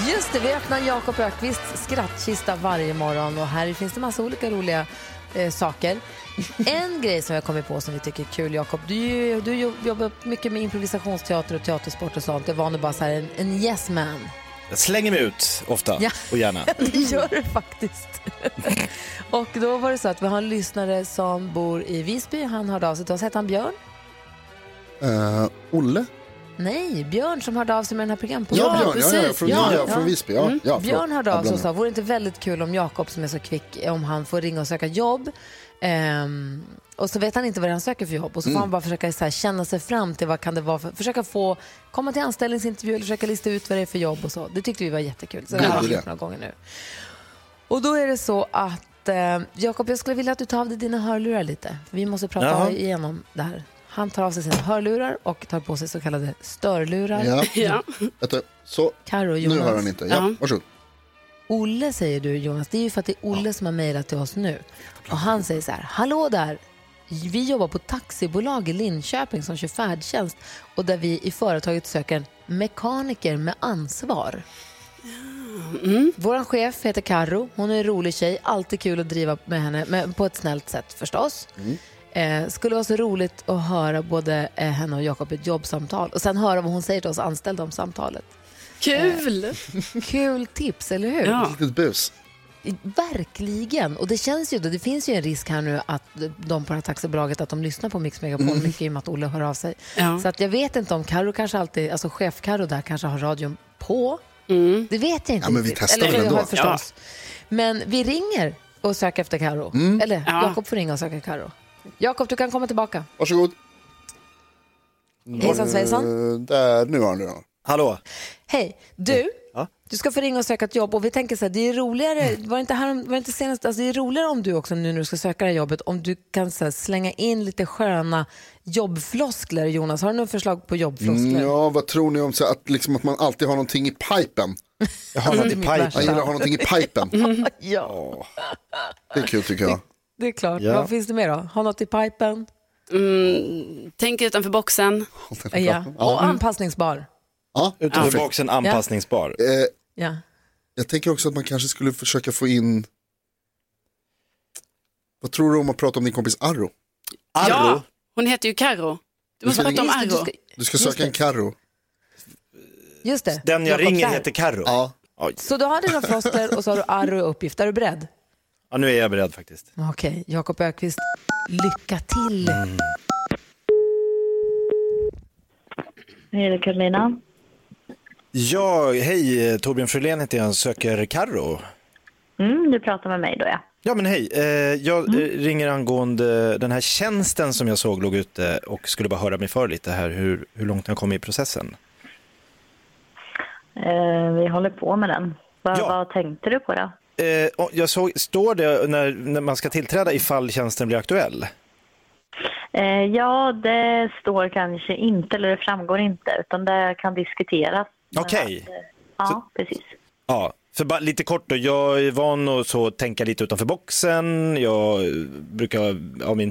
Just det, vi öppnar Jakob Ökvists skrattkista varje morgon och här finns det massa olika roliga eh, saker. En grej som jag kommit på som vi tycker är kul, Jakob, du, du jo- jobbar mycket med improvisationsteater och teatersport och sånt. Du är van bara så här, en, en yes man. Jag slänger mig ut ofta Ja. och gärna. Det gör du faktiskt. och då var det så att vi har en lyssnare som bor i Visby. Han hörde av sig till oss. Hette han Björn? Eh, Olle? Nej, Björn som hörde av sig med den här Ja, programpunkten. Björn, ja, ja, från, ja, ja, från Visby. Ja, ja, förlåt. Björn hörde av sig och sa, vore det inte väldigt kul om Jakob som är så kvick, om han får ringa och söka jobb? Ehm, och så vet han inte vad han söker för jobb och så får Mm. han bara försöka så här, känna sig fram till vad kan det vara för, försöka få, komma till anställningsintervju eller försöka lista ut vad det är för jobb och så. Det tyckte vi var jättekul. Så det har vi gjort några gånger nu. Och då är det så att, eh, Jakob, jag skulle vilja att du tar av dig dina hörlurar lite. Vi måste prata Jaha. igenom det här. Han tar av sig sina hörlurar och tar på sig så kallade störlurar. Ja. Ja. Vänta, så, Karo och nu Jonas. hör han inte. Ja, Ja. varsågod. Olle säger du Jonas, det är ju för att det är Olle som har mejlat till oss nu. Och han säger så här, hallå där, vi jobbar på taxibolag i Linköping som kör färdtjänst och där vi i företaget söker en mekaniker med ansvar. Vår chef heter Karo. hon är en rolig tjej, alltid kul att driva med henne, men på ett snällt sätt förstås. Eh, skulle vara så roligt att höra både eh, henne och Jakob i ett jobbsamtal och sen höra vad hon säger till oss anställda om samtalet. Kul! Kul tips, eller hur? Ja. Litet bus. Verkligen. Och det känns ju, det finns ju en risk här nu att de på det här taxibolaget att de lyssnar på Mix Megapol mycket i och med att Olle hör av sig. Ja. Så att jag vet inte om Karo kanske alltid, alltså chef Karo där kanske har radion på. Mm. Det vet jag inte Ja, men vi testar Eller, väl jag ändå. har förstås. Men vi ringer och söker efter Karo. Eller Ja. Jakob får ringa och söka Karo. Jakob, du kan komma tillbaka. Varsågod. Hejsan svejsan. Eh, där, nu har han det. då. Hallå? Hej, du. Ja. Du ska få ringa och söka ett jobb och vi tänker så här, det är roligare, var det inte, här, var det inte senast, alltså det är roligare om du också nu när du ska söka det här jobbet, om du kan så här, slänga in lite sköna jobbfloskler Jonas. Har du några förslag på jobbfloskler? Mm, ja, vad tror ni om så att, liksom, att man alltid har någonting i pipen? Jag har något Det i pipen. Jag gillar att ha någonting i pipen. Ja, Det är kul tycker jag. Det är klart. Ja. Vad finns det mer då? Ha något i pipen? Mm, tänk utanför boxen. Ja. Och anpassningsbar. Ja, Utanför boxen anpassningsbar. Eh, Ja. jag tänker också att man kanske skulle försöka få in Vad tror du om att prata om din kompis Arro? Ja, hon heter ju Karo. Du måste ska prata om det, du Arro. ska, Du ska söka en. Carro. just det. Den jag Jakob, ringer där. heter Carro. Ja, Så du har dina floskler och så har du arro och uppgift. Är du beredd? Ja, nu är jag beredd faktiskt. Okej, Jakob Ökvist, lycka till. Hej, det är Karolina. Ja, hej, eh, Torbjörn Frölén heter jag, söker Carro. Mm, du pratar med mig då, ja. Ja men hej, eh, jag eh, ringer angående den här tjänsten som jag såg låg ute och skulle bara höra mig för lite här hur, hur långt jag kommit i processen. Eh, vi håller på med den. Vad, Ja. vad tänkte du på då? Eh, jag såg, står det när, när man ska tillträda ifall tjänsten blir aktuell? Eh, ja, det står kanske inte, eller det framgår inte, utan det kan diskuteras. Okej. Att, eh, Ja, precis. Ja, för bara lite kort då, jag är van att så tänka lite utanför boxen, jag eh, brukar, ja min,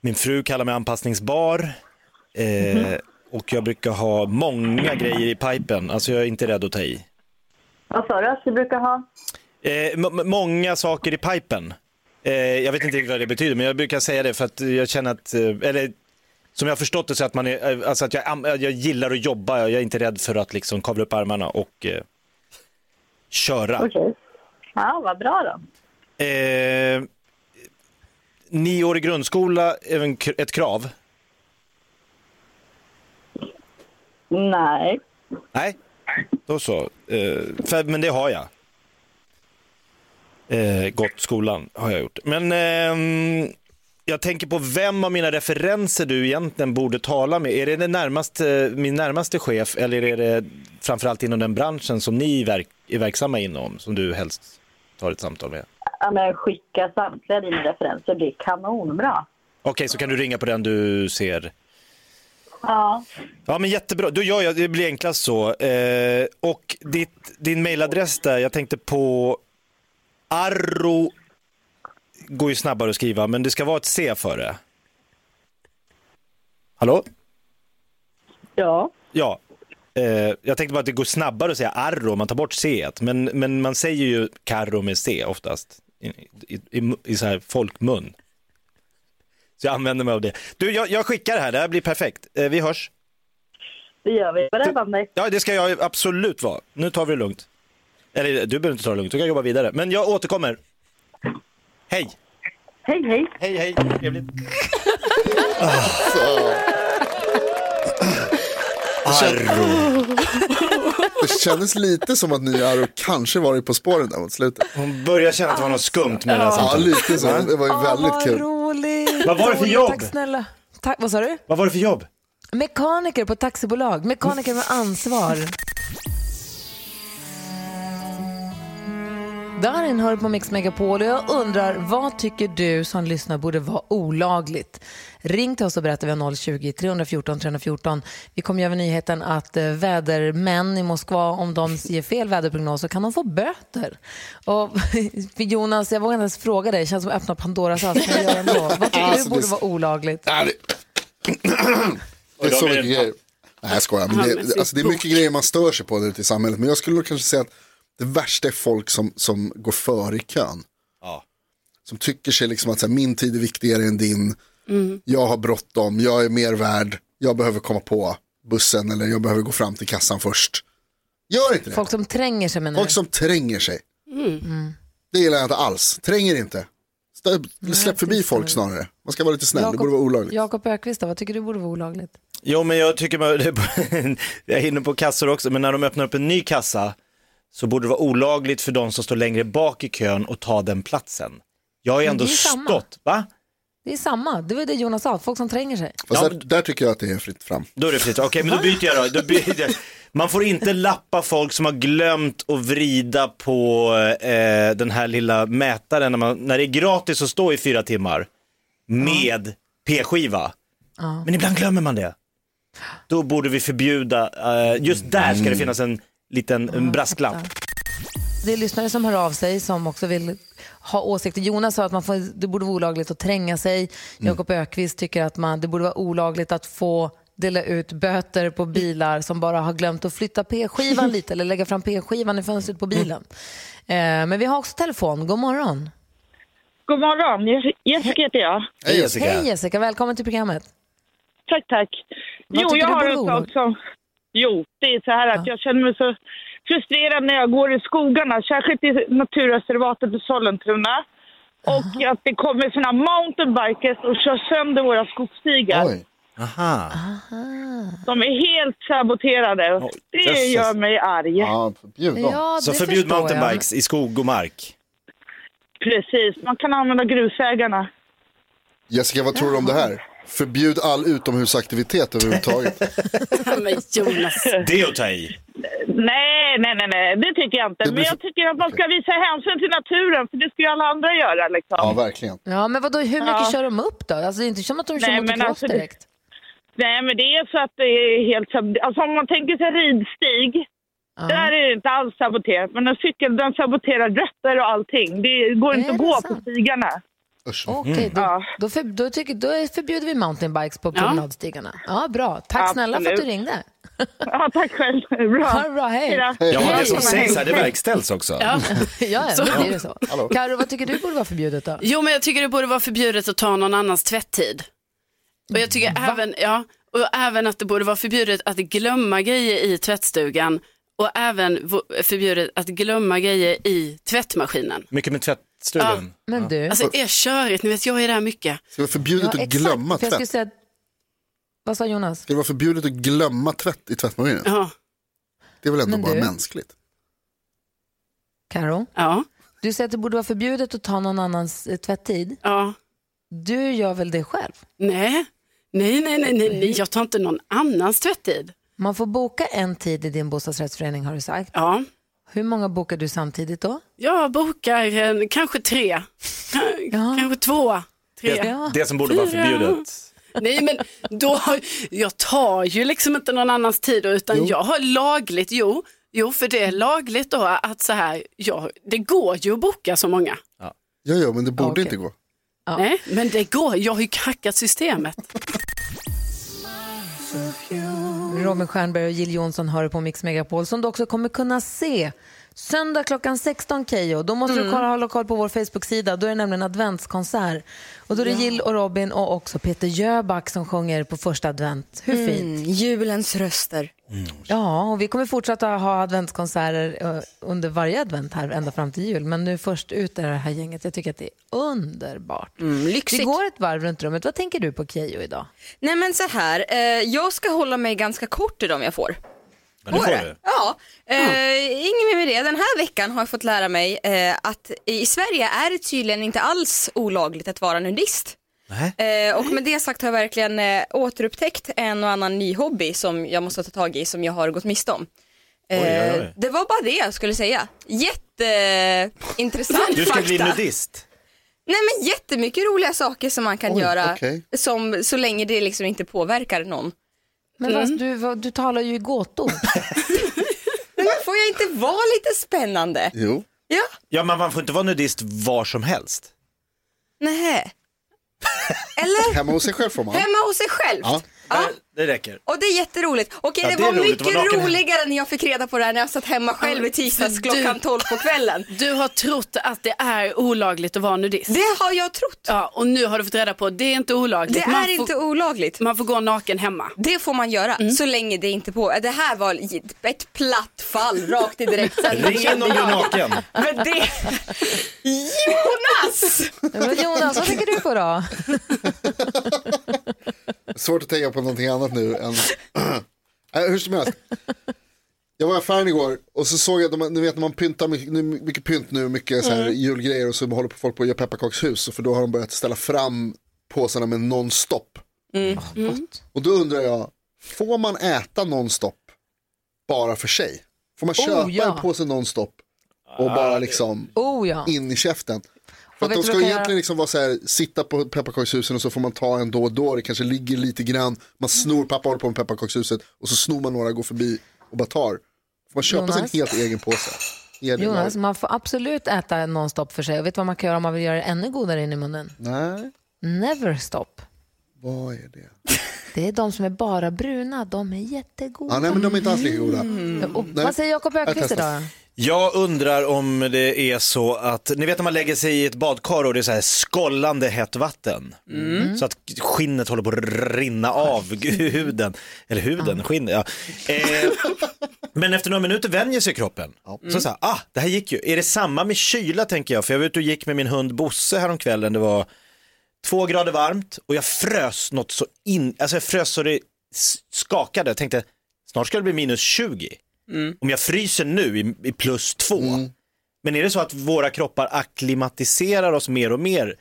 min fru kallar mig anpassningsbar eh, och jag brukar ha många grejer i pipen, alltså jag är inte rädd att ta i. Vad sa du att du brukar ha? Eh, många saker i pipen. Eh, jag vet inte riktigt vad det betyder, men jag brukar säga det för att jag känner att, eh, eller som jag har förstått det så att man är, eh, alltså att jag, jag gillar att jobba, jag är inte rädd för att liksom kavla upp armarna och eh, köra. Okej. Ja, vad bra då. Eh, nio år i grundskola är en ett krav? Nej. Nej, då så. Eh, för, men det har jag. Eh, gått skolan har jag gjort. Men ehm, jag tänker på vem av mina referenser du egentligen borde tala med. Är det den närmaste, min närmaste chef eller är det framförallt inom den branschen som ni verk, är verksamma inom, som du helst tar ett samtal med? Ja, men skicka samtliga dina referenser blir kanonbra. Okej, så kan du ringa på den du ser. Ja, Ja, men jättebra. Då gör jag, det blir enklast så. Eh, och ditt, din mailadress där, jag tänkte på Arro, går ju snabbare att skriva, men det ska vara ett C före. Hallå? ja. Ja. Eh, jag tänkte bara att det går snabbare att säga Arro om man tar bort C, men, men man säger ju Carro med C oftast i, i, i, i så här folkmun. Så jag använder mig av det. Du, jag, jag skickar det här, det här blir perfekt. Eh, vi hörs. Det gör vi. Om dig. Ja, det ska jag absolut vara. Nu tar vi det lugnt. Eller du behöver inte ta det lugnt, du kan jobba vidare. Men jag återkommer. Hej! Hej, hej. Hej, hej. Trevligt. Arro. Det kändes lite som att ni Aro kanske varit på spåren där mot slutet. Hon börjar känna att det var något skumt med det här Ja, samtalet. lite så. Det var ju väldigt vad kul. roligt. Vad var det för jobb? Tack snälla. Tack, vad sa du? Vad var det för jobb? Mekaniker på taxibolag. Mekaniker med ansvar. Darin hör på Mix Megapol och jag undrar vad tycker du som lyssnar borde vara olagligt? Ring till oss och berätta, vi har 020-314 314. Vi kommer göra nyheten att eh, vädermän i Moskva, om de ger fel väderprognos så kan de få böter. Och Jonas, jag vågar inte ens fråga dig, det känns som att öppna Pandoras ask. Men jag gör ändå. Vad tycker Alltså, du borde det- vara olagligt? Det... det är så mycket grejer. Nej, jag skojar. Men det, alltså, det är mycket grejer man stör sig på ute i samhället. Men jag skulle kanske säga att det värsta är folk som, som går före i kön. Ja. Som tycker sig liksom att så här, min tid är viktigare än din. Jag har bråttom, jag är mer värd. Jag behöver komma på bussen eller jag behöver gå fram till kassan först. Gör inte det. Folk som tränger sig menar Folk som tränger sig. Det gillar jag inte alls. Tränger inte. Släpp förbi folk snarare. Man ska vara lite snäll, det borde vara olagligt. Jakob Ökvist, vad tycker du borde vara olagligt? Jo, men jag tycker, man, jag är inne på kassor också, men när de öppnar upp en ny kassa så borde det vara olagligt för de som står längre bak i kön att ta den platsen. Jag har ju ändå det är ju samma. stått, va? Det är samma, det var det Jonas sa, folk som tränger sig. Fast Ja, där, där tycker jag att det är fritt fram. Då är det fritt. Okej, men då byter jag då. då byter jag. Man får inte lappa folk som har glömt att vrida på eh, den här lilla mätaren när, man, när det är gratis att stå i fyra timmar med p-skiva. Men ibland glömmer man det. Då borde vi förbjuda, eh, just där ska det finnas en liten en brasklapp. Det är lyssnare som hör av sig som också vill ha åsikter. Jonas sa att man får, det borde vara olagligt att tränga sig. Jakob Ökvist tycker att man, det borde vara olagligt att få dela ut böter på bilar som bara har glömt att flytta p-skivan lite eller lägga fram p-skivan i fönstret på bilen. Eh, men vi har också telefon. God morgon. God morgon, Jes- Jessica heter jag. Hej Jessica. Hej Jessica, välkommen till programmet. Tack, tack. Vad jo, jag har en sak som... Jo, det är så här att jag känner mig så frustrerad när jag går i skogarna, särskilt i naturreservatet i Sollentuna. Och att det kommer såna mountainbikers och kör sönder våra skogsstigar. Oj. Aha. De är helt saboterade. Oj, det jösses. gör mig arg. Ja, förbjud dem. Ja, Så förbjud förstår jag. mountainbikes i skog och mark. Precis, man kan använda grusvägarna. Jessica, vad tror du om det här? Förbjud all utomhusaktivitet överhuvudtaget. Men Jonas. Det är att ta i. Nej, nej, nej, nej, det tycker jag inte. Det blir Men jag tycker att man ska visa hänsyn till naturen, för det ska ju alla andra göra liksom. Ja, verkligen. Ja, men vadå, hur mycket Ja. kör de upp då? Alltså, det är inte som att de kör Nej, motocross alltså det- direkt. Nej, men det är så att det är helt sab- Alltså om man tänker sig ridstig, Ja. där är det inte alls saboterat. Men en cykel, den saboterar rötter och allting. Det går Är inte att det gå sant? på stigarna. Usch. Okej, då, Ja. då, för, då, tycker, då förbjuder vi mountainbikes på promenadstigarna. Ja, bra. Tack snälla för att du ringde. Ja, tack själv. Bra. Ha det bra, hej. Då. Ja, Hej. det som sägs här, det verkställs också. Ja. Ja, ja, då blir det så. Karo, vad tycker du borde vara förbjudet då? Jo, men jag tycker det borde vara förbjudet att ta någon annans tvätttid. Och jag tycker även, ja, och även att det borde vara förbjudet att glömma grejer i tvättstugan och även förbjudet att glömma grejer i tvättmaskinen. Mycket med tvättstugan. Men du, Alltså det är körigt, ni vet jag är där mycket. Ska det vara förbjudet ja, att glömma för jag tvätt? säga, Vad sa Jonas? Ska det vara förbjudet att glömma tvätt i tvättmaskinen? Ja, Det är väl ändå Men bara du- mänskligt? Karo, ja, du säger att det borde vara förbjudet att ta någon annans eh, tvätttid. ja. Du gör väl det själv? Nej, nej, nej, nej, nej, nej. jag tar inte någon annans tvättid. Man får boka en tid i din bostadsrättsförening har du sagt. Ja, Hur många bokar du samtidigt då? jag bokar eh, kanske tre, Ja. kanske två, tre. Ja. Det som borde vara förbjudet. Nej men då, jag tar ju liksom inte någon annans tid utan jag har lagligt, jo, jo för det är lagligt då att så här, ja, det går ju att boka så många. Ja, ja, men det borde Okej. inte gå. Nej, men det går, jag har ju hackat systemet. Robin Stjernberg och Jill Johnson hör på Mix Megapol som du också kommer kunna se söndag klockan 16 Keyyo. Då måste du kolla, hålla koll på vår Facebook-sida. Då är det nämligen adventskonsert. Och då är det Jill och Robin och också Peter Jöback som sjunger på första advent. Hur fint? Mm, julens röster. Ja, och vi kommer fortsätta ha adventskonserter eh, under varje advent här ända fram till jul. Men nu först ut är det här gänget. Jag tycker att det är underbart. Mm, Vi lyxigt. går ett varv runt rummet. Vad tänker du på Keyyo idag? Nej men så här, eh, jag ska hålla mig ganska kort idag om jag får. Men det får du. det? Ja, eh, inget mer med det. Den här veckan har jag fått lära mig eh, att i Sverige är det tydligen inte alls olagligt att vara nudist. Eh, och med det sagt har jag verkligen eh, återupptäckt en och annan ny hobby som jag måste ta tag i som jag har gått miste om. Eh, Oj, oj, oj. Det var bara det jag skulle säga. Jätteintressant Du ska fakta. bli nudist. Nej men jättemycket roliga saker som man kan Oj, göra okej. som, så länge det liksom inte påverkar någon. Men vad, du, vad, du talar ju i gåtor. Men får jag inte vara lite spännande? Jo. Ja, Ja, men man får inte vara nudist var som helst. nej. Eller Hemma hos sig själv får man. hemma hos sig själv. Ja. Ja. Det räcker. Och det är jätteroligt. Okej, Ja, det, det var roligt mycket naken. roligare när jag fick reda på det här när jag satt hemma själv i tisdags klockan du- 12 på kvällen. Du har trott att det är olagligt att vara nudist. Det har jag trott. Ja, och nu har du fått reda på att det är inte olagligt. Det man, är får, inte olagligt. man får gå naken hemma. Det får man göra Mm. så länge det inte på. Det här var ett platt fall rakt i direkt Ring in om du är naken. Men det... Jonas! Men Jonas, vad tänker du på då? Svårt att tänka på någonting annat nu än... Nej, Hur som helst. Jag var i affären igår och så såg jag, de- ni vet när man pyntar mycket, mycket pynt nu, mycket så här julgrejer och så håller på folk på att göra pepparkakshus. För då har de börjat ställa fram påsarna med nonstop. Och då undrar jag, får man äta nonstop bara för sig? Får man Oh, köpa ja. en påse nonstop och bara liksom Oh ja. in i käften? För att de ska egentligen liksom vara så här, sitta på pepparkakshusen och så får man ta en då och då. Det kanske ligger lite grann. Man snor, pappa håller på med pepparkakshuset och så snor man några, går förbi och bara tar. Får man köpa sig en helt egen påse? Det Jonas, man får absolut äta nonstop för sig. Och vet du vad man kan göra om man vill göra det ännu godare in i munnen? Nej, Never stop. vad är det? Det är de som är bara bruna. De är jättegoda. Ja, nej men de är inte alls lika goda. Och, vad säger Jakob testar. idag? Jag undrar om det är så att, ni vet när man lägger sig i ett badkar och det är så här skållande hett vatten. Så att skinnet håller på att rinna av huden. Eller huden, skinn, ja. Eh, men efter några minuter vänjer sig kroppen. Så så här, ah, det här gick ju. Är det samma med kyla tänker jag? För jag var ute och gick med min hund Bosse häromkvällen. Det var två grader varmt och jag frös något så in, alltså jag frös så det skakade. Jag tänkte, snart ska det bli minus 20. Om jag fryser nu i, i plus två. Men är det så att våra kroppar akklimatiserar oss mer och mer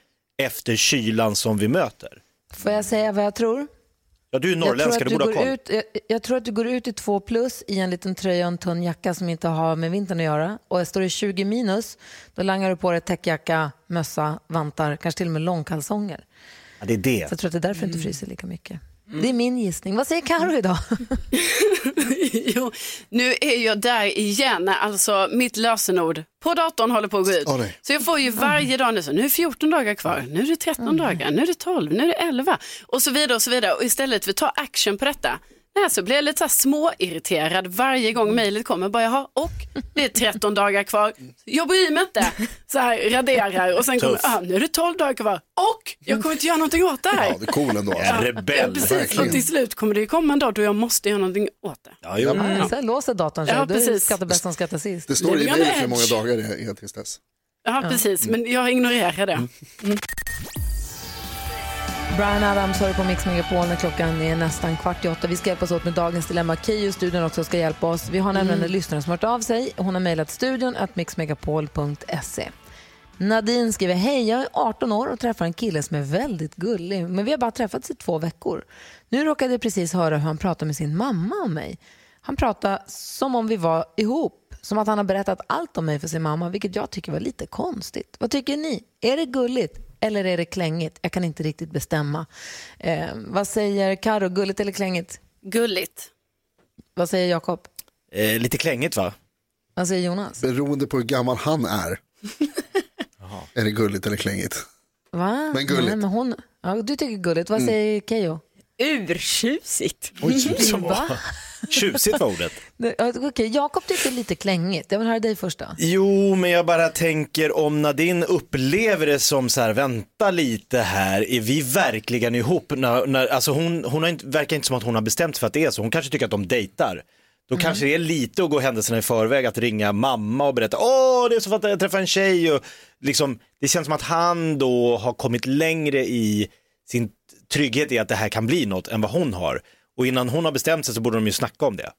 efter kylan som vi möter? Får jag säga vad jag tror? Ja, du är Jag tror, norrländska, att du du borde ha går koll. ut, jag, jag tror att du går ut i två plus i en liten tröja och en tunn jacka som inte har med vintern att göra. Och jag står i 20 minus, då langar du på dig täckjacka, mössa, vantar, kanske till och med långkalsonger. Ja, det är det. Så jag tror att det är därför du inte fryser lika mycket. Det är min gissning. Vad säger Karo idag? Jo, nu är jag där igen, alltså mitt lösenord på datorn håller på att gå ut. Nej. så jag får ju varje dag nu så, nu är 14 dagar kvar, nu är det 13 dagar, nu är det 12, nu är det 11 och så vidare och så vidare. Och istället för att ta action på detta, nej, så blir jag lite så småirriterad varje gång mejlet kommer. Bara, jaha, och det är 13 dagar kvar, jag bryr mig inte. Så här raderar och sen kommer, ah, nu är det 12 dagar kvar och jag kommer inte göra någonting åt det här. Ja, det är cool ändå. Alltså. Ja, rebell. precis, verkligen. och till slut kommer det ju komma en dag då jag måste göra någonting åt det. Ja, jo. Ja. Sen låser datorn sig. Ja, precis. skatta bäst som skattar sist. Det står i mejlet hur många dagar det är tills dess. Ja, precis, men jag ignorerar det. Brian Adams hör på Mix Megapol när klockan är nästan kvart i åtta. Vi ska hjälpas åt med dagens dilemma. Keyyo studion också ska hjälpa oss. Vi har nämligen en lyssnare som har hört av sig. Hon har mejlat studion att mixmegapol.se. Nadine skriver, hej jag är 18 år och träffar en kille som är väldigt gullig, men vi har bara träffats i två veckor. Nu råkade jag precis höra hur han pratade med sin mamma om mig. Han pratade som om vi var ihop, som att han har berättat allt om mig för sin mamma, vilket jag tycker var lite konstigt. Vad tycker ni? Är det gulligt eller är det klängigt? Jag kan inte riktigt bestämma. Eh, vad säger Karo, gulligt eller klängigt? Gulligt. Vad säger Jakob? Eh, lite klängigt va? Vad säger Jonas? Beroende på hur gammal han är. är det gulligt eller klängigt? Va? Men gulligt. Nej, men hon... ja, du tycker gulligt. Vad säger Keyyo? Urtjusigt. Va? Tjusigt var ordet. Okej, Jakob tycker lite klängigt. Jag vill höra dig först då. Jo, men jag bara tänker om Nadine upplever det som så här, vänta lite här, är vi verkligen ihop? När, när, alltså hon, hon har inte, verkar inte som att hon har bestämt sig för att det är så, hon kanske tycker att de dejtar. Då kanske det är lite att gå händelserna i förväg att ringa mamma och berätta, åh det är så att jag träffade en tjej och liksom, det känns som att han då har kommit längre i sin trygghet i att det här kan bli något än vad hon har. Och innan hon har bestämt sig så borde de ju snacka om det.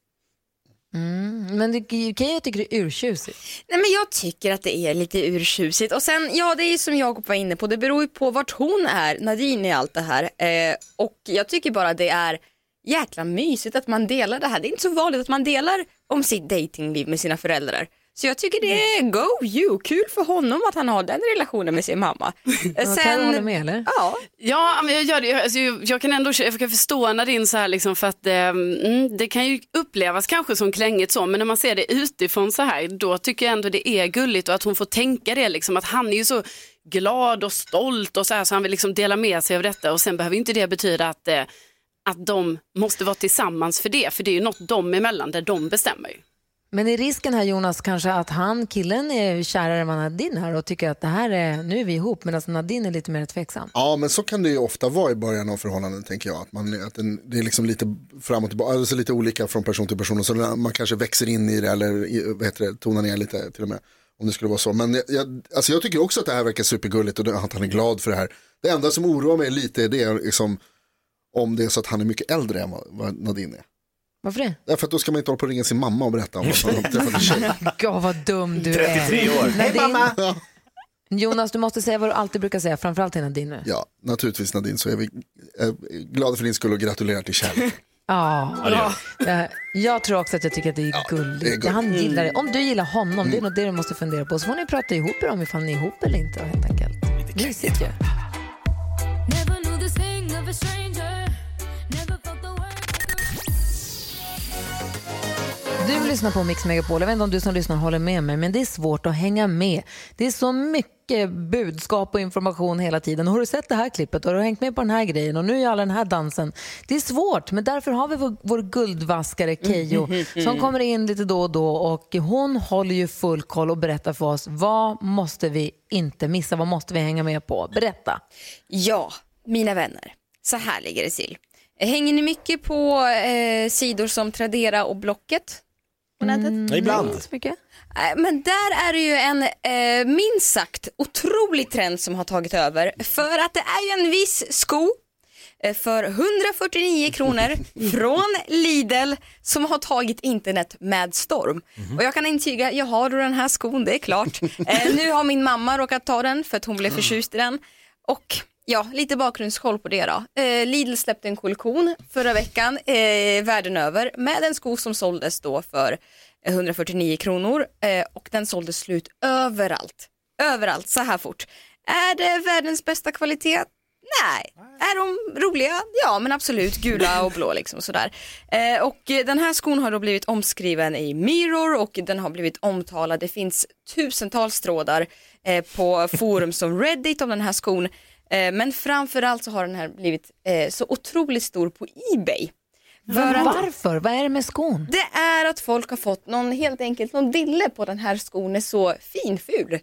Mm, men det- Keyyo tycker det är urtjusigt. Nej men jag tycker att det är lite urtjusigt och sen ja det är ju som Jakob var inne på, det beror ju på vart hon är, Nadine i allt det här eh, och jag tycker bara det är jäkla mysigt att man delar det här. Det är inte så vanligt att man delar om sitt datingliv med sina föräldrar. Så jag tycker det är go you, kul för honom att han har den relationen med sin mamma. Ja, Karo håller med eller? Ja, Ja, men jag gör det. Alltså, jag- jag kan ändå jag kan förstå Nadine så här liksom för att eh, mm, det kan ju upplevas kanske som klängigt så, men när man ser det utifrån så här, då tycker jag ändå det är gulligt och att hon får tänka det liksom att han är ju så glad och stolt och så här så han vill liksom dela med sig av detta och sen behöver inte det betyda att, eh, att de måste vara tillsammans för det, för det är ju något dem emellan där de bestämmer ju. Men är risken här Jonas kanske att han, killen är kärare än vad Nadine här och tycker att det här är, nu är vi ihop medan Nadine är lite mer tveksam? Ja, men så kan det ju ofta vara i början av förhållanden tänker jag. Att, man, att den, det är liksom lite fram och tillbaka, alltså lite olika från person till person. Och så man kanske växer in i det eller vad heter det, tonar ner lite till och med. Om det skulle vara så. Men jag, jag, alltså jag tycker också att det här verkar supergulligt och att han är glad för det här. Det enda som oroar mig lite är det liksom, om det är så att han är mycket äldre än vad Nadine är. Varför det? Därför att då ska man inte hålla på och ringa sin mamma och berätta om att man har träffat en tjej. Gud vad dum du 33 är. år. Hej mamma! Ja. Jonas, du måste säga vad du alltid brukar säga, framförallt till Nadine nu. Ja, naturligtvis Nadine så är vi eh, glada för din skull och gratulerar till kärleken. Ja, Eh, jag tror också att jag tycker att det är gulligt. det är gulligt. Han gillar det. Om du gillar honom, det är nog det du måste fundera på. Så får ni prata ihop er om ifall ni är ihop eller inte helt enkelt. Mysigt ju. Du lyssnar på Mix Megapol. Jag vet inte om du som lyssnar håller med mig, men det är svårt att hänga med. Det är så mycket budskap och information hela tiden. Har du sett det här klippet? Har du hängt med på den här grejen? Och nu är alla den här dansen. Det är svårt, men därför har vi vår, vår guldvaskare Keyyo som kommer in lite då och då och hon håller ju full koll och berättar för oss vad måste vi inte missa? Vad måste vi hänga med på? Berätta. Ja, mina vänner. Så här ligger det till. Hänger ni mycket på eh, sidor som Tradera och Blocket? På nätet? Ibland. Inte så mycket. Nej, Men där är det ju en eh, minst sagt otrolig trend som har tagit över. För att det är ju en viss sko eh, för 149 kronor från Lidl som har tagit internet med storm. Och jag kan intyga, jag har den här skon, det är klart. Eh, nu har min mamma råkat ta den för att hon blev förtjust i den. Och ja, lite bakgrundskoll på det då. Eh, Lidl släppte en kollektion förra veckan eh, världen över med en sko som såldes då för 149 kronor eh, och den såldes slut överallt. Överallt så här fort. Är det världens bästa kvalitet? Nej. Är de roliga? Ja, men absolut. Gula och blå liksom sådär. Eh, och den här skon har då blivit omskriven i Mirror och den har blivit omtalad. Det finns tusentals trådar eh, på forum som Reddit om den här skon. Eh, men framförallt så har den här blivit eh, så otroligt stor på Ebay. För att- varför? Vad är det med skon? det är att folk har fått någon helt enkelt, någon dille på den här skon är så finful.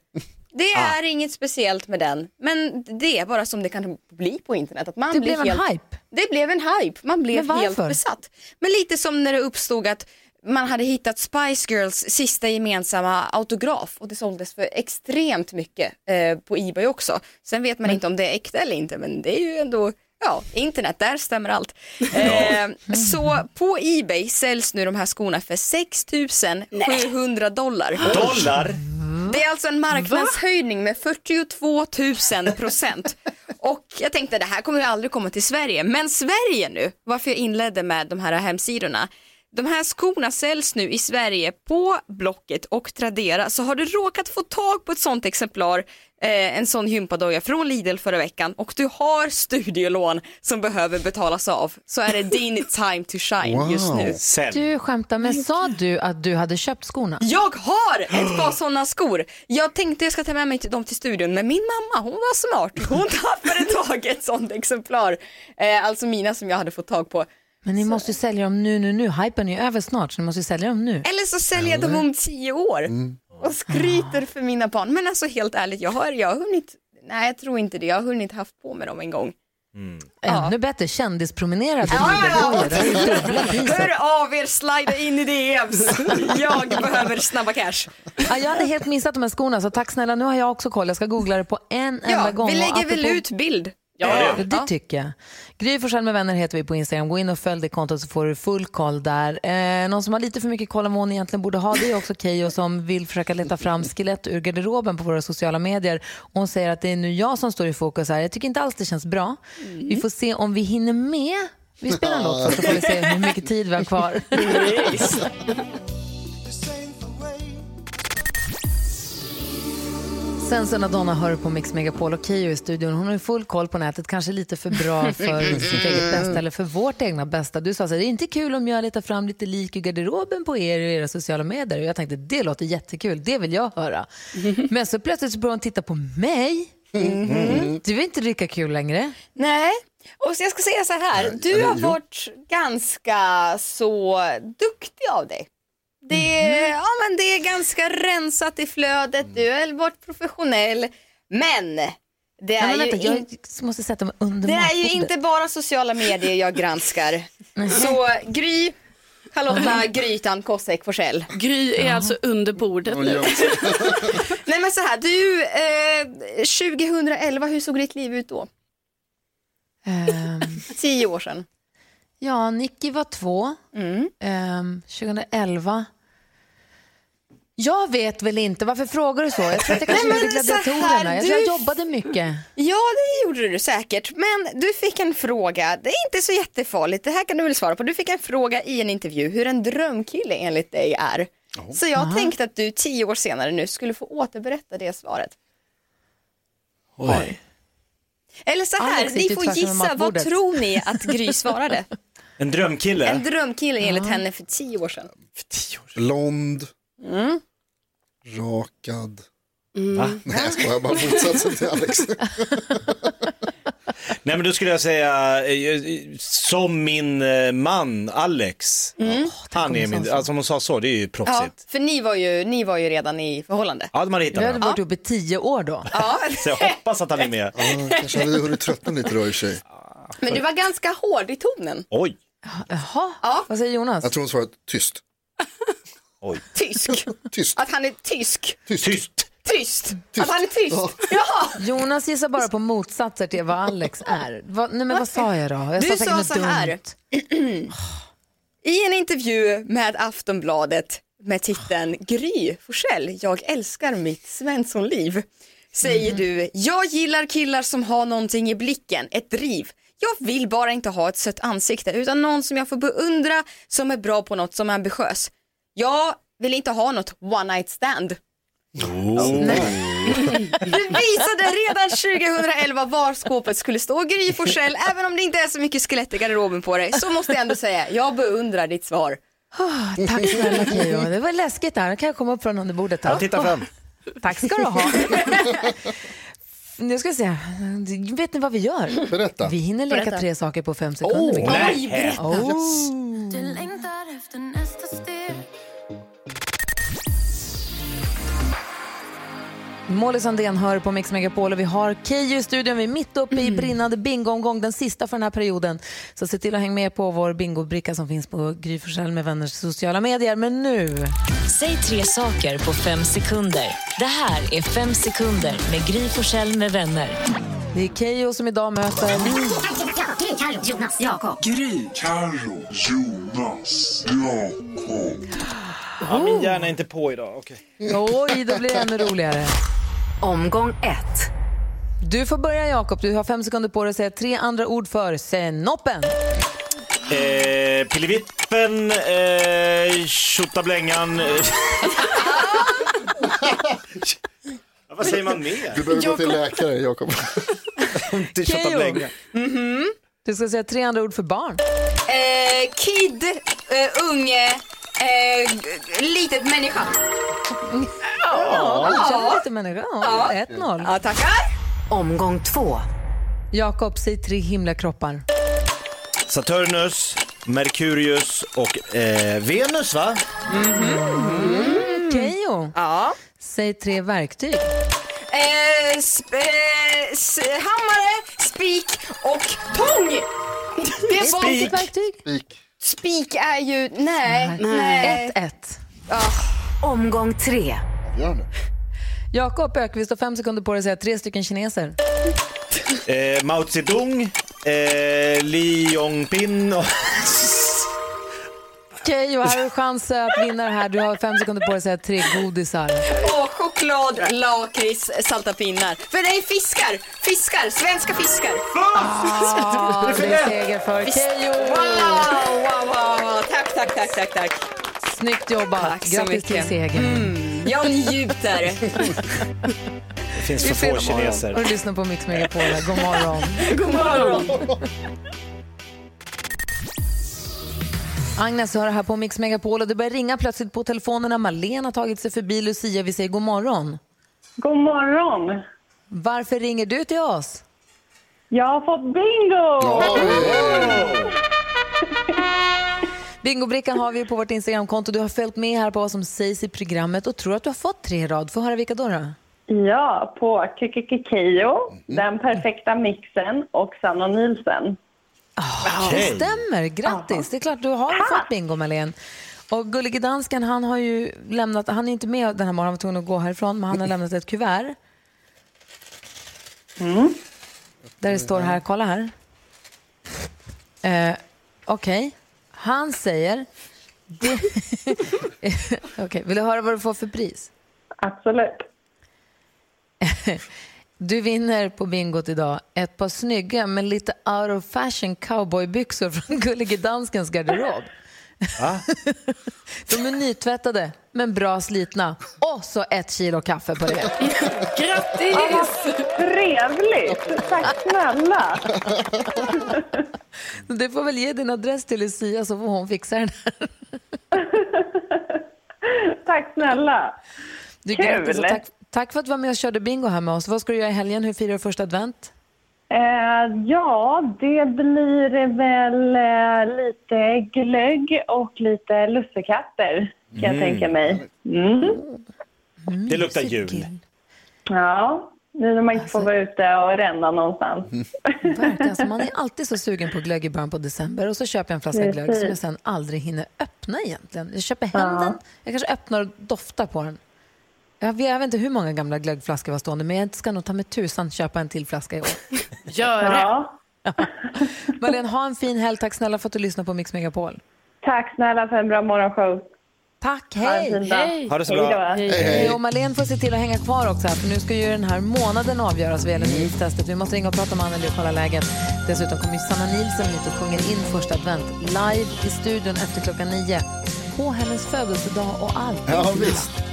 Det Ah. är inget speciellt med den, men det är bara som det kan bli på internet. Att man Det blir blev en helt, hype. Det blev en hype, man blev Men helt varför? besatt. Men lite som när det uppstod att man hade hittat Spice Girls sista gemensamma autograf och det såldes för extremt mycket eh, på Ebay också. Sen vet man inte om det är äkta eller inte, men det är ju ändå Ja, internet, där stämmer allt. Eh, så på Ebay säljs nu de här skorna för 6 700 dollar. Dollar? Det är alltså en marknadshöjning med 42 000 procent. Och jag tänkte det här kommer ju aldrig komma till Sverige. Men Sverige nu, varför jag inledde med de här hemsidorna. De här skorna säljs nu i Sverige på Blocket och Tradera. Så har du råkat få tag på ett sånt exemplar, eh, en sån gympadoja från Lidl förra veckan och du har studielån som behöver betalas av så är det din time to shine just nu. Du skämtar, men sa du att du hade köpt skorna? Jag har ett par sådana skor. Jag tänkte jag ska ta med mig till dem till studion, men min mamma hon var smart. Hon tappade tag i ett sådant exemplar. Eh, alltså mina som jag hade fått tag på. Men ni måste ju sälja dem nu, nu, nu. Hypen är över snart, så ni måste ju sälja dem nu. Eller så säljer jag dem om tio år och skryter för mina barn. Men alltså helt ärligt, jag har, jag har hunnit, nej jag tror inte det, jag har hunnit haft på mig dem en gång. Ja. Ännu bättre, kändispromenera för Ja, ja, priset. Hör av er, slida in i DMs. Jag behöver snabba cash. Ja, jag hade helt missat de här skorna, så tack snälla. Nu har jag också koll. Jag ska googla det på en enda Ja, gång. vi lägger väl ut bild. Ja, det tycker jag. Gry Forssell med vänner heter vi på Instagram. Gå in och följ det kontot så får du full koll där. Eh, någon som har lite för mycket koll om hon egentligen borde ha det är också Keyyo som vill försöka leta fram skelett ur garderoben på våra sociala medier. Och hon säger att det är nu jag som står i fokus här. Jag tycker inte alls det känns bra. Vi får se om vi hinner med. Vi spelar en låt först så får vi se hur mycket tid vi har kvar. Sensen Donna hör på Mix Megapol och Keyyo i studion. Hon har ju full koll på nätet, kanske lite för bra för sitt eget bästa eller för vårt egna bästa. Du sa så här, det är inte kul om jag letar fram lite lik i garderoben på er och era sociala medier. Och jag tänkte, det låter jättekul, det vill jag höra. Men så plötsligt så började hon titta på mig. Du är inte lika kul längre. Nej, och så jag ska säga så här, du har varit ganska så duktig av dig. Det är, ja, men det är ganska rensat i flödet, du har varit professionell, men det är, men vänta, ju, in, jag måste sätta mig under det är ju inte bara sociala medier jag granskar. Så Gry, Charlotta Grytan Kosek Forsell. Gry är alltså under bordet nu. Nej men så här, du, eh, 2011, hur såg ditt liv ut då? Ehm, Tio år sedan. Ja, Nicky var två. Mm. Ehm, 2011. Jag vet väl inte, varför frågar du så? Jag tror att jag kanske Nej, gjorde men så här, gladiatorerna. Jag tror jag jobbade mycket. Ja, det gjorde du säkert. Men du fick en fråga, det är inte så jättefarligt, det här kan du väl svara på. Du fick en fråga i en intervju hur en drömkille enligt dig är. Så jag tänkte att du tio år senare nu skulle få återberätta det svaret. Oj. Eller så här, Alex ni får gissa, vad tror ni att Gry svarade? En drömkille. En drömkille enligt henne för tio år sedan. För tio år. Blond, Mm. rakad. Va? Nej jag skojar, bara motsatsen till Alex. Nej men då skulle jag säga, eh, som min eh, man Alex. Han är min, alltså om hon sa så, det är ju Ja, proffsigt. för ni var, ju, ni var ju redan i förhållande. Ja, de hade hittat hade varandra. varit uppe i tio år då. Ja, Så jag hoppas att han är med. Ja, kanske hade hunnit tröttna lite då i och för sig. men du var ganska hård i tonen. Oj, Jaha, Ja. vad säger Jonas? Jag tror hon svarade tyst. oj. Tysk. Tyst. Att han är tysk. Tyst. Tyst. Tyst. Att han är tyst. Ja. Jonas gissar bara på motsatser till vad Alex är. Vad, nej men vad sa jag då? Jag Du sa något så här. I en intervju med Aftonbladet med titeln Gry Forssell, jag älskar mitt Svenssonliv, säger du, jag gillar killar som har någonting i blicken, ett driv. Jag vill bara inte ha ett sött ansikte utan någon som jag får beundra, som är bra på något, som är ambitiös. Jag vill inte ha något one night stand. Du visade redan 2011 var skåpet skulle stå. Gry Forssell, även om det inte är så mycket skelett i garderoben på dig, så måste jag ändå säga, jag beundrar ditt svar. Ah, tack snälla Keyyo. Det var läskigt där. Nu kan jag komma upp från under bordet. Här. Ja, titta fram. Tack ska du ha. Nu ska vi se. Vet ni vad vi gör? Berätta. Vi hinner leka Berätta. tre saker på fem sekunder. Oj, berätta. Oh. Molly Sandén hör på Mix Megapol och vi har Keyyo i studion. Vi är mitt uppe i brinnande bingoomgång, den sista för den här perioden. Så se till att hänga med på vår bingobricka som finns på Gry med vänners sociala medier. Men nu, Säg tre saker på fem sekunder. Det här är Fem sekunder med Gry Forssell med vänner. det är Keyyo som idag möter... Ja, min hjärna är inte på idag. Okej. Oj, då blir det ännu roligare. Omgång ett. Du får börja Jakob, du har fem sekunder på dig att säga tre andra ord för senoppen. Eh, Pillevippen, eh, Tjottablängan. eh. ja, vad säger man mer? Du behöver gå till läkare, Jakob. Till Tjottablängan. Du ska säga tre andra ord för barn. Eh, kid, eh, unge, eh, litet människa. Ja, du känner lite människa. Ja, 1-0. Ja, tackar. Omgång två. Jakob, säg tre himlakroppar. Saturnus, Merkurius och eh, Venus va? Keyyo, Ja. säg tre verktyg. Eh, sp- eh, s- hammare, spik och tång. Det var... Spik. verktyg. Spik. Är ju, nej, nej. 1-1. Omgång tre. Gör. Jakob Ökvist har fem sekunder på dig att säga tre stycken kineser. Eh, Mao Zedong, eh, Li Yongpin och... Keyyo, här har du chans att vinna det här. Du har fem sekunder på dig att säga tre godisar. Och choklad, lakrits, salta pinnar. För det är fiskar, fiskar, svenska fiskar. Ah, det är seger för Keyyo. Wow, wow, wow. Tack, tack, tack, tack, tack. Snyggt jobbat. Tack så Grattis till segern. Jag njuter. Det finns för få kineser. Och du lyssnar på Mix Megapol. God morgon. God morgon. Agnes hör här på Mix Megapol och det börjar ringa plötsligt på telefonerna. Malena har tagit sig förbi Lucia. Vi säger god morgon. God morgon. Varför ringer du till oss? Jag har fått bingo! Bingobrickan har vi på vårt Instagramkonto. Du har följt med här på vad som sägs i programmet och tror att du har fått tre rad. Får höra vilka då? då? Ja, på Kikikikejo, Den perfekta mixen och Sanna Nielsen. Det stämmer. Grattis. Det är klart du har fått bingo, Malene. Och Gullige Dansken, han har ju lämnat, han är inte med den här morgonen, han var tvungen att gå härifrån, men han har lämnat ett kuvert. Där det står här, kolla här. Eh, Okej, han säger... Okej, vill du höra vad du får för pris? Absolut. Du vinner på bingot idag ett par snygga men lite out of fashion cowboybyxor från Gullige Danskens garderob. De är nytvättade men bra slitna. Och så ett kilo kaffe på det. Grattis! Trevligt! Tack snälla! Du får väl ge din adress till Lucia så får hon fixa den här. Tack snälla! Du, Kul. grattis och tack, tack för att du var med och körde bingo här med oss. Vad ska du göra i helgen? Hur firar du första advent? Eh, ja, det blir väl eh, lite glögg och lite lussekatter kan jag tänka mig. Mm. Det luktar jul. Ja, nu när man inte får vara ute och ränna någonstans. Verkligen. Alltså, man är alltid så sugen på glögg i början på december och så köper jag en flaska glögg som jag Precis. sen aldrig hinner öppna egentligen. Jag köper hem den, jag kanske öppnar och doftar på den. Jag vet, jag vet inte hur många gamla glöggflaskor var stående men jag ska nog ta med tusan köpa en till flaska i år. Gör det. Ja. Malin, ha en fin helg. Tack snälla för att du lyssnar på Mix Megapol. Tack snälla för en bra morgonshow. Tack, hej! Ha det så Hej bra. Hej, Hej, hej. och Malin får se till att hänga kvar också här, för nu ska ju den här månaden avgöras vad gäller nyhetstestet. Vi måste ringa och prata med Anneli och kolla läget. Dessutom kommer ju Sanna Nielsen hit och sjunger in första advent live i studion efter klockan nio. På hennes födelsedag och allt. Ja, visst.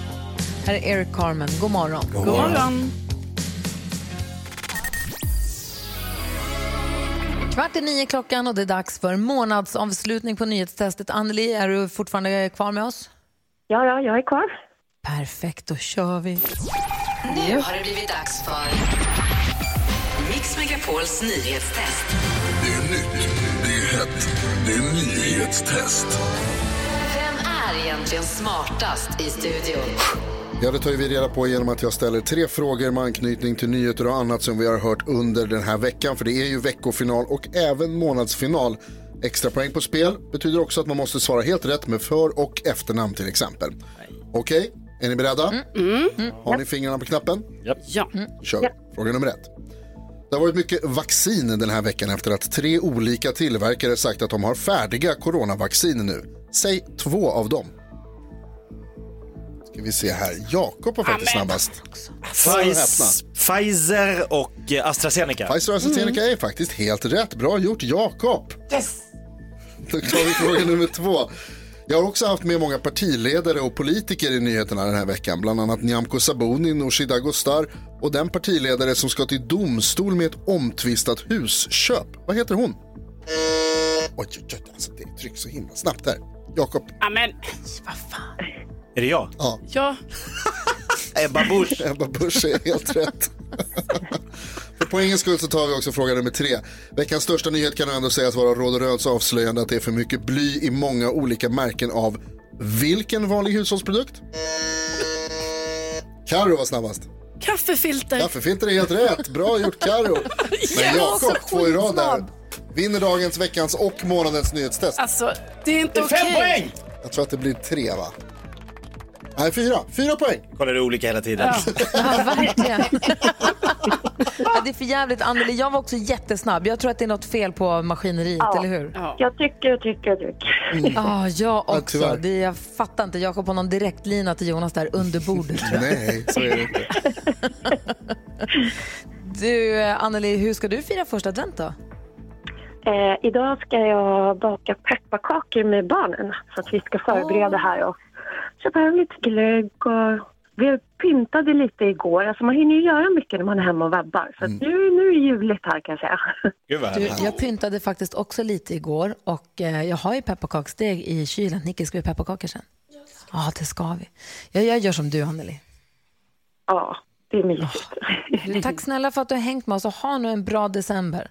Här är Eric Carmen. God morgon. God morgon. Kvart i nio klockan och det är dags för månadsavslutning på nyhetstestet. Anneli, är du fortfarande kvar med oss? Ja, ja, jag är kvar. Perfekt, då kör vi. Nu har det blivit dags för Mix Megapols nyhetstest. Det är nytt, det är hett, det är nyhetstest. Vem är egentligen smartast i studion? Ja, det tar vi reda på genom att jag ställer tre frågor med anknytning till nyheter och annat som vi har hört under den här veckan. För det är ju veckofinal och även månadsfinal. Extra poäng på spel betyder också att man måste svara helt rätt med för och efternamn till exempel. Okej, är ni beredda? Har ni fingrarna på knappen? Ja. Kör. Fråga nummer ett. Det har varit mycket vaccin den här veckan efter att tre olika tillverkare sagt att de har färdiga coronavaccin nu. Säg två av dem. Ska vi se här. Jakob var faktiskt snabbast. Pfizer och eh, AstraZeneca. Pfizer och AstraZeneca är faktiskt helt rätt. Bra gjort Jakob. Yes! Då tar vi fråga nummer två. Jag har också haft med många partiledare och politiker i nyheterna den här veckan. Bland annat Nyamko Sabuni, Nooshi Dadgostar och den partiledare som ska till domstol med ett omtvistat husköp. Vad heter hon? Oj, oj, oj, alltså det trycks så himla snabbt där. Jakob. Amen. Är det jag? Ja. Ja. Ebba Busch. Ebba Busch är helt rätt. För poängens skull så tar vi också fråga nummer tre. Veckans största nyhet kan ändå sägas vara Råd och Röds avslöjande att det är för mycket bly i många olika märken av vilken vanlig hushållsprodukt? Carro var snabbast. Kaffefilter. Kaffefilter är helt rätt. Bra gjort Carro. Men Jakob, två i rad där. Vinner dagens, veckans och månadens nyhetstest. Alltså, det är inte okej. Jag tror att det blir tre va? Nej, fyra. Fyra poäng. Kollar du olika hela tiden? Ja, verkligen. ja, det är för jävligt. Anneli, jag var också jättesnabb. Jag tror att det är något fel på maskineriet, Ja. eller hur? Jag tycker och tycker och tycker. Ja, jag Ja, också. tyvärr. det, jag fattar inte. Jakob har någon direktlina till Jonas där under bordet. jag. Nej, så är det inte. Du, Anneli, hur ska du fira första advent då? Eh, idag ska jag baka pepparkakor med barnen så att vi ska förbereda här och köpa hem lite glögg och vi pyntade lite igår. Alltså man hinner ju göra mycket när man är hemma och webbar. Så att nu, nu är det juligt här kan jag säga. Du, jag pyntade faktiskt också lite igår och eh, jag har ju pepparkaksdeg i kylen. Nicke, ska vi pepparkakor sen? Ja, det ska vi. Jag, jag gör som du, Anneli. Ja, det är mysigt. Du, Tack snälla för att du har hängt med oss och ha nu en bra december.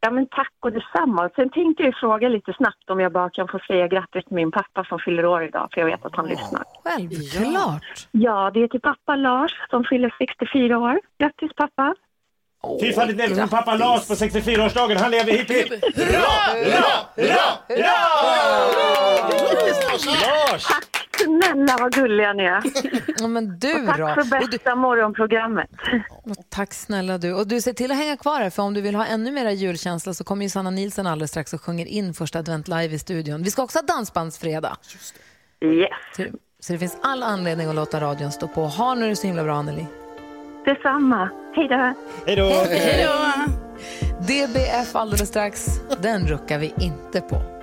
Ja men tack och detsamma. Sen tänkte jag fråga lite snabbt om jag bara kan få säga grattis till min pappa som fyller år idag för jag vet att han lyssnar. Självklart. Ja, det är till pappa Lars som fyller 64 år. Grattis pappa! Fy fan, det är pappa Lars på 64-årsdagen. Han lever hipp hipp. Lars! Snälla vad gulliga ni är. Ja, men du Tack då? för Och du, bästa morgonprogrammet. tack snälla du. Och du ser till att hänga kvar här för om du vill ha ännu mera julkänsla så kommer ju Sanna Nilsson alldeles strax och sjunger in första advent live i studion. Vi ska också ha dansbandsfredag. Yes, Så, så det finns all anledning att låta radion stå på. Ha nu det så himla bra Anneli. detsamma. Hej då! Hej då! DBF alldeles strax. Den ruckar vi inte på.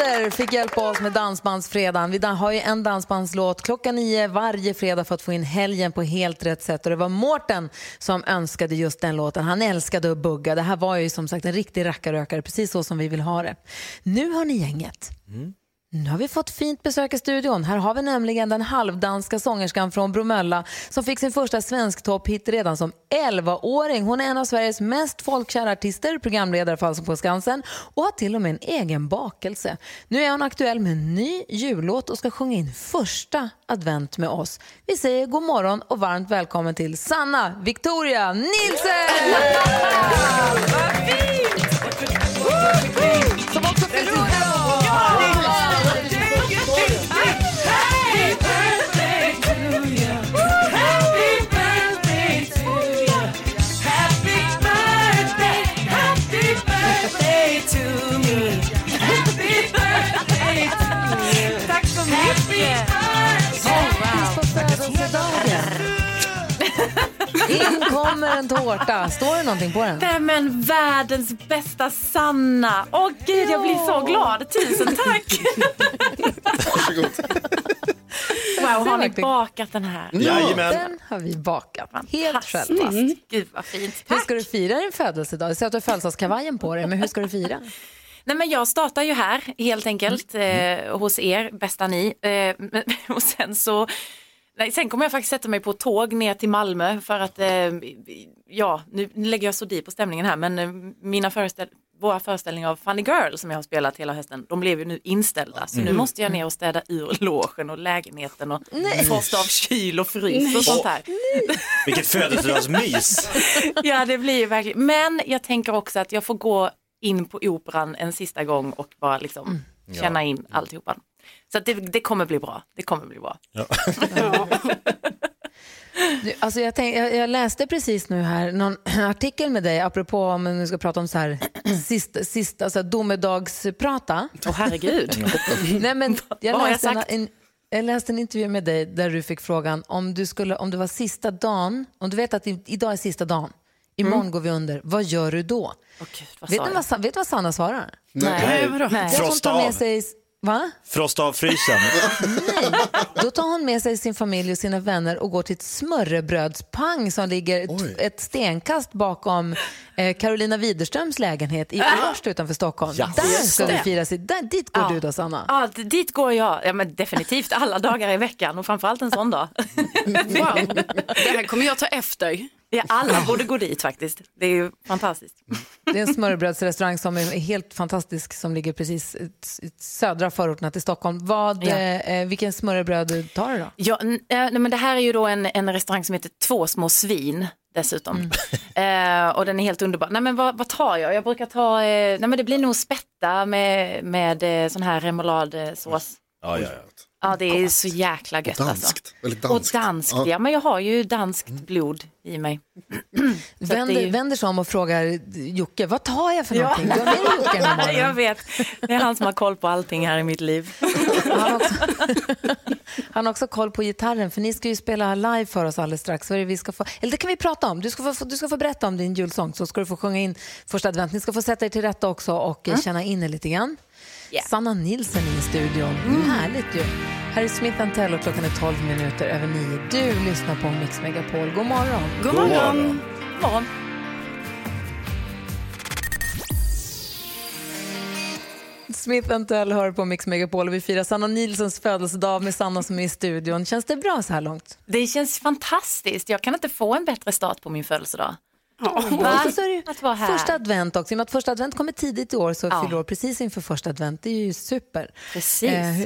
Blender fick hjälpa oss med Dansbandsfredagen. Vi har ju en dansbandslåt klockan nio varje fredag för att få in helgen på helt rätt sätt. Och det var Mårten som önskade just den låten. Han älskade att bugga. Det här var ju som sagt en riktig rackarökare, precis så som vi vill ha det. Nu har ni gänget. Mm. Nu har vi fått fint besök i studion. Här har vi nämligen den halvdanska sångerskan från Bromölla som fick sin första svensk topphit redan som 11-åring. Hon är en av Sveriges mest folkkära artister, programledare för Allsång på Skansen och har till och med en egen bakelse. Nu är hon aktuell med en ny jullåt och ska sjunga in första advent med oss. Vi säger god morgon och varmt välkommen till Sanna Victoria Nilsson! Som In kommer en tårta. Står det någonting på den? Nej men världens bästa Sanna. Åh gud jag blir så glad. Tusen tack. Varsågod. Wow, har ni bakat den här? Jajamän. Den har vi bakat. Helt själva. Gud vad fint. Hur Tack. ska du fira din födelsedag? Jag ser att du har födelsedagskavajen på dig, men hur ska du fira? Nej men jag startar ju här helt enkelt eh, hos er, bästa ni. Eh, och sen så Nej, sen kommer jag faktiskt sätta mig på tåg ner till Malmö för att, eh, ja, nu lägger jag så di på stämningen här, men eh, mina föreställ våra föreställningar av Funny Girl som jag har spelat hela hösten, de blev ju nu inställda. Så nu måste jag ner och städa ur logen och lägenheten och frosta av kyl och frys och sånt här. Vilket födelsedagsmys. Ja, det blir ju verkligen. Men jag tänker också att jag får gå in på operan en sista gång och bara liksom känna in alltihopa. Så att det, det kommer bli bra. Det kommer bli bra. Du, Alltså jag, tänk, jag, jag läste precis nu här någon artikel med dig apropå om vi ska prata om så här sista, sista alltså domedagsprata. Åh herregud. Nej, men jag, Vad har jag läste en, sagt? en, jag läste en intervju med dig där du fick frågan om du skulle, om det var sista dagen, om du vet att idag är sista dagen, imorgon går vi under, vad gör du då? Åh, Gud, vad Vet du vad, Sa- vet du vad Sanna svarar? Nej, att hon Frosta av. sig, va? Frosta av frysen. Då tar hon med sig sin familj och sina vänner och går till ett smörrebrödspang som ligger t- ett stenkast bakom eh, Carolina Widerströms lägenhet i Årsta utanför Stockholm. Ja. Där ska vi det. fira sig. Där, dit går Ja. du då, Sanna. Ja, dit går jag. Ja, men definitivt alla dagar i veckan och framförallt en sån dag. Wow, det här kommer jag ta efter. Ja, alla borde gå dit faktiskt. Det är ju fantastiskt. Det är en smörrebrödsrestaurang som är helt fantastisk som ligger precis i södra förorterna till Stockholm. Vad, Ja. eh, vilken smörrebröd tar du då? Ja, eh, nej, men det här är ju då en, en restaurang som heter Två små svin dessutom. Eh, och den är helt underbar. Nej men vad, vad tar jag? Jag brukar ta, eh, nej men det blir nog spätta med, med eh, sån här remouladsås. Ja, ja, ja. Ja det är så jäkla gött alltså. Danskt, väldigt danskt. Och danskt, Ja. ja. men jag har ju danskt blod i mig. Vänder, ju- vänder sig om och frågar Jocke, vad tar jag för någonting? Du har med dig Jocke jag vet, det är han som har koll på allting här i mitt liv. Han har, också, han har också koll på gitarren, för ni ska ju spela live för oss alldeles strax. Vad är det vi ska få, eller det kan vi prata om. Du ska, få, du ska få berätta om din julsång, så ska du få sjunga in första advent. Ni ska få sätta er till rätta också och eh, känna in er lite grann. Sanna Nilsson i studion. Härligt ju. Här är Smith Tell och klockan är 12 minuter över 9. Du lyssnar på Mix Megapol. God morgon. God morgon. God morgon. Smith Tell hör på Mix Megapol och vi firar Sanna Nilssons födelsedag med Sanna som är i studion. Känns det bra så här långt? Det känns fantastiskt, jag kan inte få en bättre start på min födelsedag. Va? Så är det ju Att vara här. Första advent också. I och med att första advent kommer tidigt i år så Ja. fyller år precis inför första advent. Det är ju super. Precis. Eh,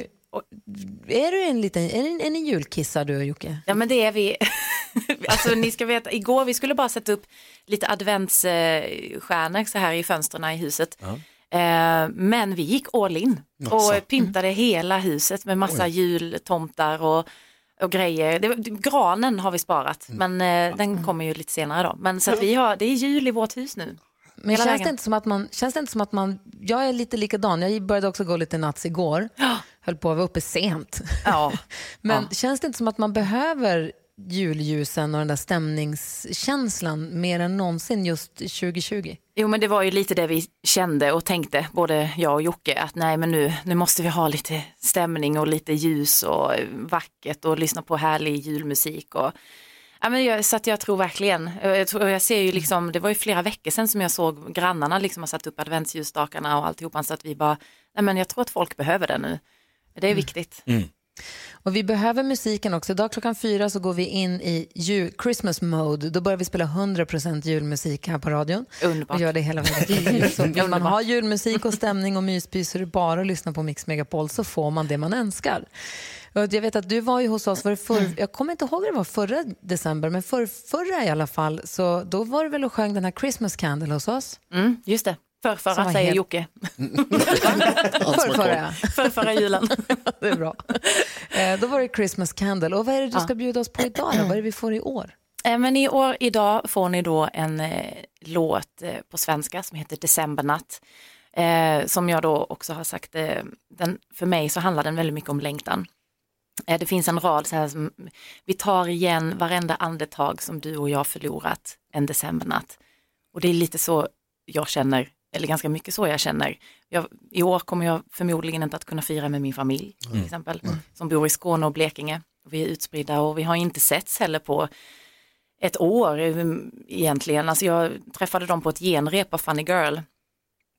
är du en liten är ni, är ni julkissar du och Jocke? Ja men det är vi. alltså ni ska veta, igår vi skulle bara sätta upp lite adventsstjärnor så här i fönstren i huset. Eh, men vi gick all in och pyntade hela huset med massa jultomtar och, och grejer. Det, granen har vi sparat men eh, den kommer ju lite senare då. Men så att vi har, det är jul i vårt hus nu. Men Hela känns vägen. det, inte som att man, känns det inte som att man, jag är lite likadan, jag började också gå lite nats igår, höll på att vara uppe sent. Ja. Men känns det inte som att man behöver julljusen och den där stämningskänslan mer än någonsin just 2020? Jo men det var ju lite det vi kände och tänkte, både jag och Jocke, att nej men nu, nu måste vi ha lite stämning och lite ljus och vackert och lyssna på härlig julmusik. Och, ja, men jag, så att jag tror verkligen, jag, tror, jag ser ju liksom, det var ju flera veckor sedan som jag såg grannarna liksom har satt upp adventsljusstakarna och alltihopa så att vi bara, nej men jag tror att folk behöver det nu. Det är viktigt. Och vi behöver musiken också. Idag klockan fyra så går vi in i jul, Christmas mode. Då börjar vi spela 100% julmusik här på radion. Underbart. Och gör det hela vägen. Så vill man ha julmusik och stämning och myspys så är det bara att lyssna på Mix Megapol så får man det man önskar. Och Jag vet att du var ju hos oss, var förr, jag kommer inte ihåg hur det var förra december, men för, förra i alla fall, så då var du väl och sjöng den här Christmas Candle hos oss? Mm, just det, förrförra säger helt- Jocke. Förrförra. Förrförra julen. Det är bra. Eh, då var det Christmas Candle. Och vad är det du ska bjuda oss på idag då? Vad är det vi får i år? Eh, Men i år, idag får ni då en eh, låt eh, på svenska som heter Decembernatt. Eh, som jag då också har sagt, eh, den, för mig så handlar den väldigt mycket om längtan. Eh, det finns en rad så här som, vi tar igen varenda andetag som du och jag förlorat en decembernatt. Och det är lite så jag känner, eller ganska mycket så jag känner. Jag, I år kommer jag förmodligen inte att kunna fira med min familj, till exempel, som bor i Skåne och Blekinge. Vi är utspridda och vi har inte setts heller på ett år eh, egentligen. Alltså jag träffade dem på ett genrep av Funny Girl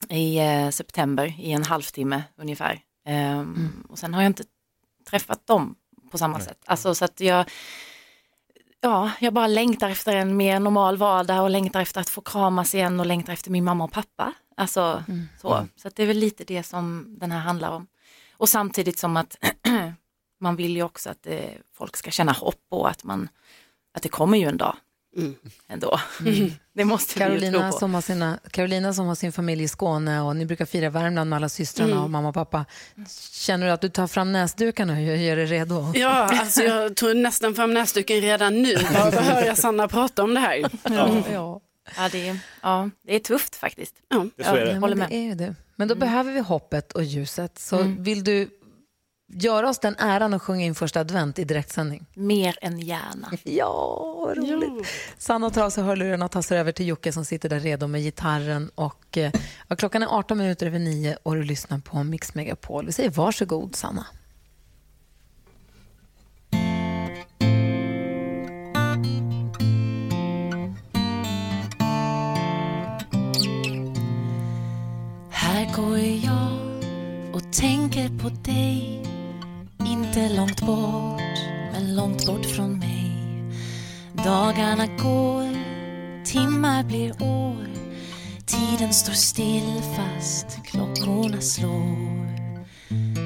i eh, september i en halvtimme ungefär. Ehm, Och sen har jag inte träffat dem på samma sätt. Alltså så att jag, ja, jag bara längtar efter en mer normal vardag och längtar efter att få kramas igen och längtar efter min mamma och pappa. Alltså så. Så att det är väl lite det som den här handlar om. Och samtidigt som att man vill ju också att eh, folk ska känna hopp och att man att det kommer ju en dag. ändå. Det måste vi ju tro Carolina på. som, har sina, Carolina som har sin familj i Skåne och ni brukar fira Värmland med alla systrarna Mm. och mamma och pappa. Känner du att du tar fram näsdukarna och gör gör dig redo? Ja, alltså jag tog nästan fram näsduken redan nu. Bara för att höra Sanna prata om det här. Ja, ja. Ja, det är, ja, det är tufft faktiskt. Ja. Det så är Ja, det. men Håller det med. är ju det. Men då behöver vi hoppet och ljuset. Så Mm. vill du göra oss den äran att sjunga in första advent i direktsändning? Mer än gärna. Ja, vad roligt. Sanna tar av sig hörlurarna och tassar över till Jocke som sitter där redo med gitarren. Och, eh, ja, klockan är 18 minuter över 9 och du lyssnar på Mix Megapol. Vi säger varsågod, Sanna. Tänker på dig. Inte långt bort, men långt bort från mig. Dagarna går, timmar blir år. Tiden står still fast klockorna slår.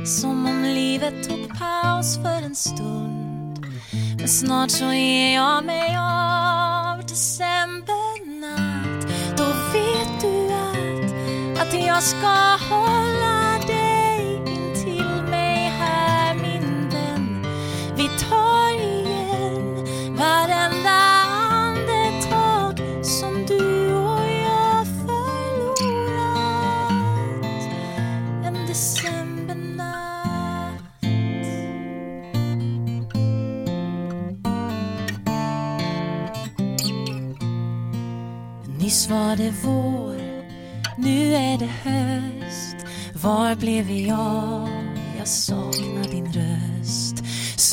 Som om livet tog paus för en stund. Men snart så är jag mig av decembernatt. Då vet du att att jag ska hålla tar igen varenda andetag som du och jag förlorat. En decembernatt. Nyss var det vår nu är det höst, var blev vi av? Jag saknar din röst.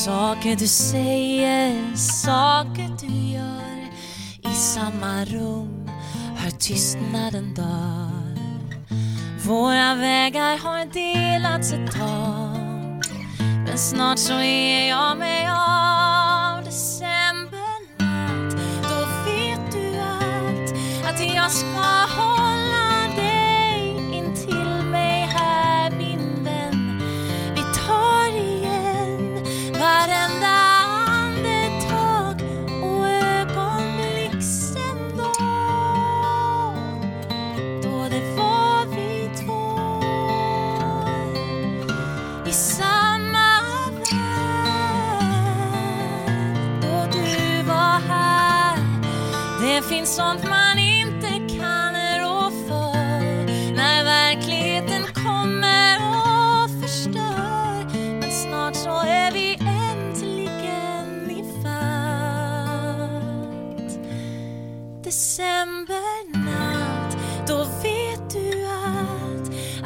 Saker du säger, saker du gör. I samma rum hör tystnaden dör. Våra vägar har delats ett tag. Men snart så är jag mig av decembernatt Då vet du att, att jag ska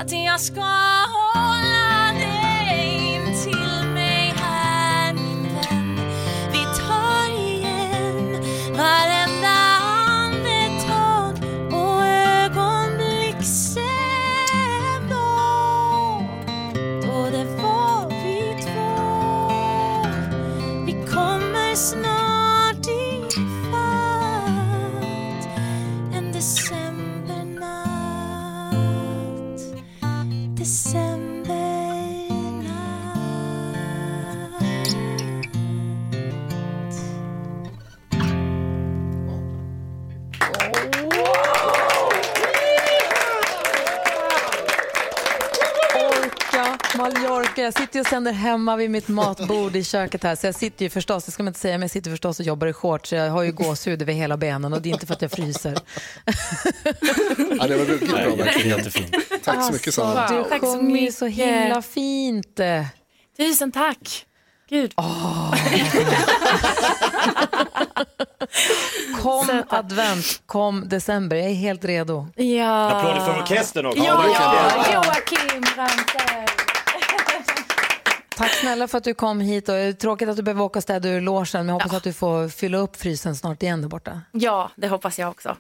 att Att jag ska sänder hemma vid mitt matbord i köket här. Så jag sitter ju förstås, det ska man inte säga, men jag sitter förstås och jobbar i shorts. Så jag har ju gåshud över hela benen och det är inte för att jag fryser. Ja, det var ruggigt bra verkligen. jättefint. Tack så mycket Sanna. Du Tack så sjunger ju så himla fint. Tusen tack. Gud. Kom advent, kom december. Jag är helt redo. Ja. Applåder för orkestern också. Ja, verkligen. Joakim Branter. Tack snälla för att du kom hit. Och är tråkigt att du behöver åka och städa ur logen, men jag hoppas att du får fylla upp frysen snart igen där borta. Ja, det hoppas jag också.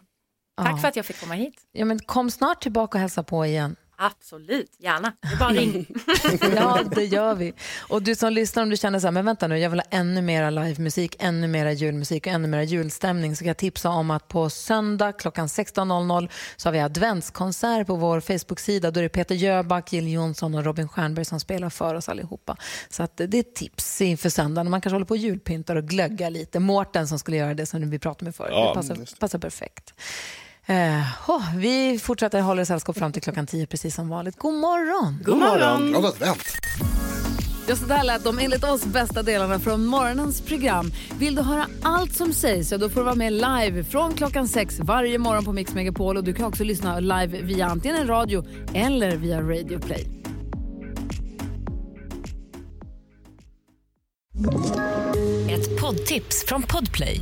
Tack Ja. för att jag fick komma hit. Ja, men kom snart tillbaka och hälsa på igen. Absolut, gärna. Det är bara ring. Ja, det gör vi. Och du som lyssnar, om du känner så här, men vänta nu, jag vill ha ännu mera livemusik, ännu mera julmusik och ännu mera julstämning, så kan jag tipsa om att på söndag klockan 16.00 så har vi adventskonsert på vår Facebook-sida. Då är det Peter Jöback, Jill Johnson och Robin Stjernberg som spelar för oss allihopa. Så att det är ett tips inför söndagen. Man kanske håller på och julpyntar och glöggar lite. Mårten som skulle göra det som vi pratade med förut. Ja, det passar, passar perfekt. Eh, oh, vi fortsätter hålla sällskap fram till klockan 10 precis som vanligt. God morgon! God morgon. Glad advent. Ja, så där lät de enligt oss bästa delarna från morgonens program. Vill du höra allt som sägs så då får du vara med live från klockan sex varje morgon på Mix Megapol. Och du kan också lyssna live via antingen radio eller via Radio Play. Ett poddtips från Podplay.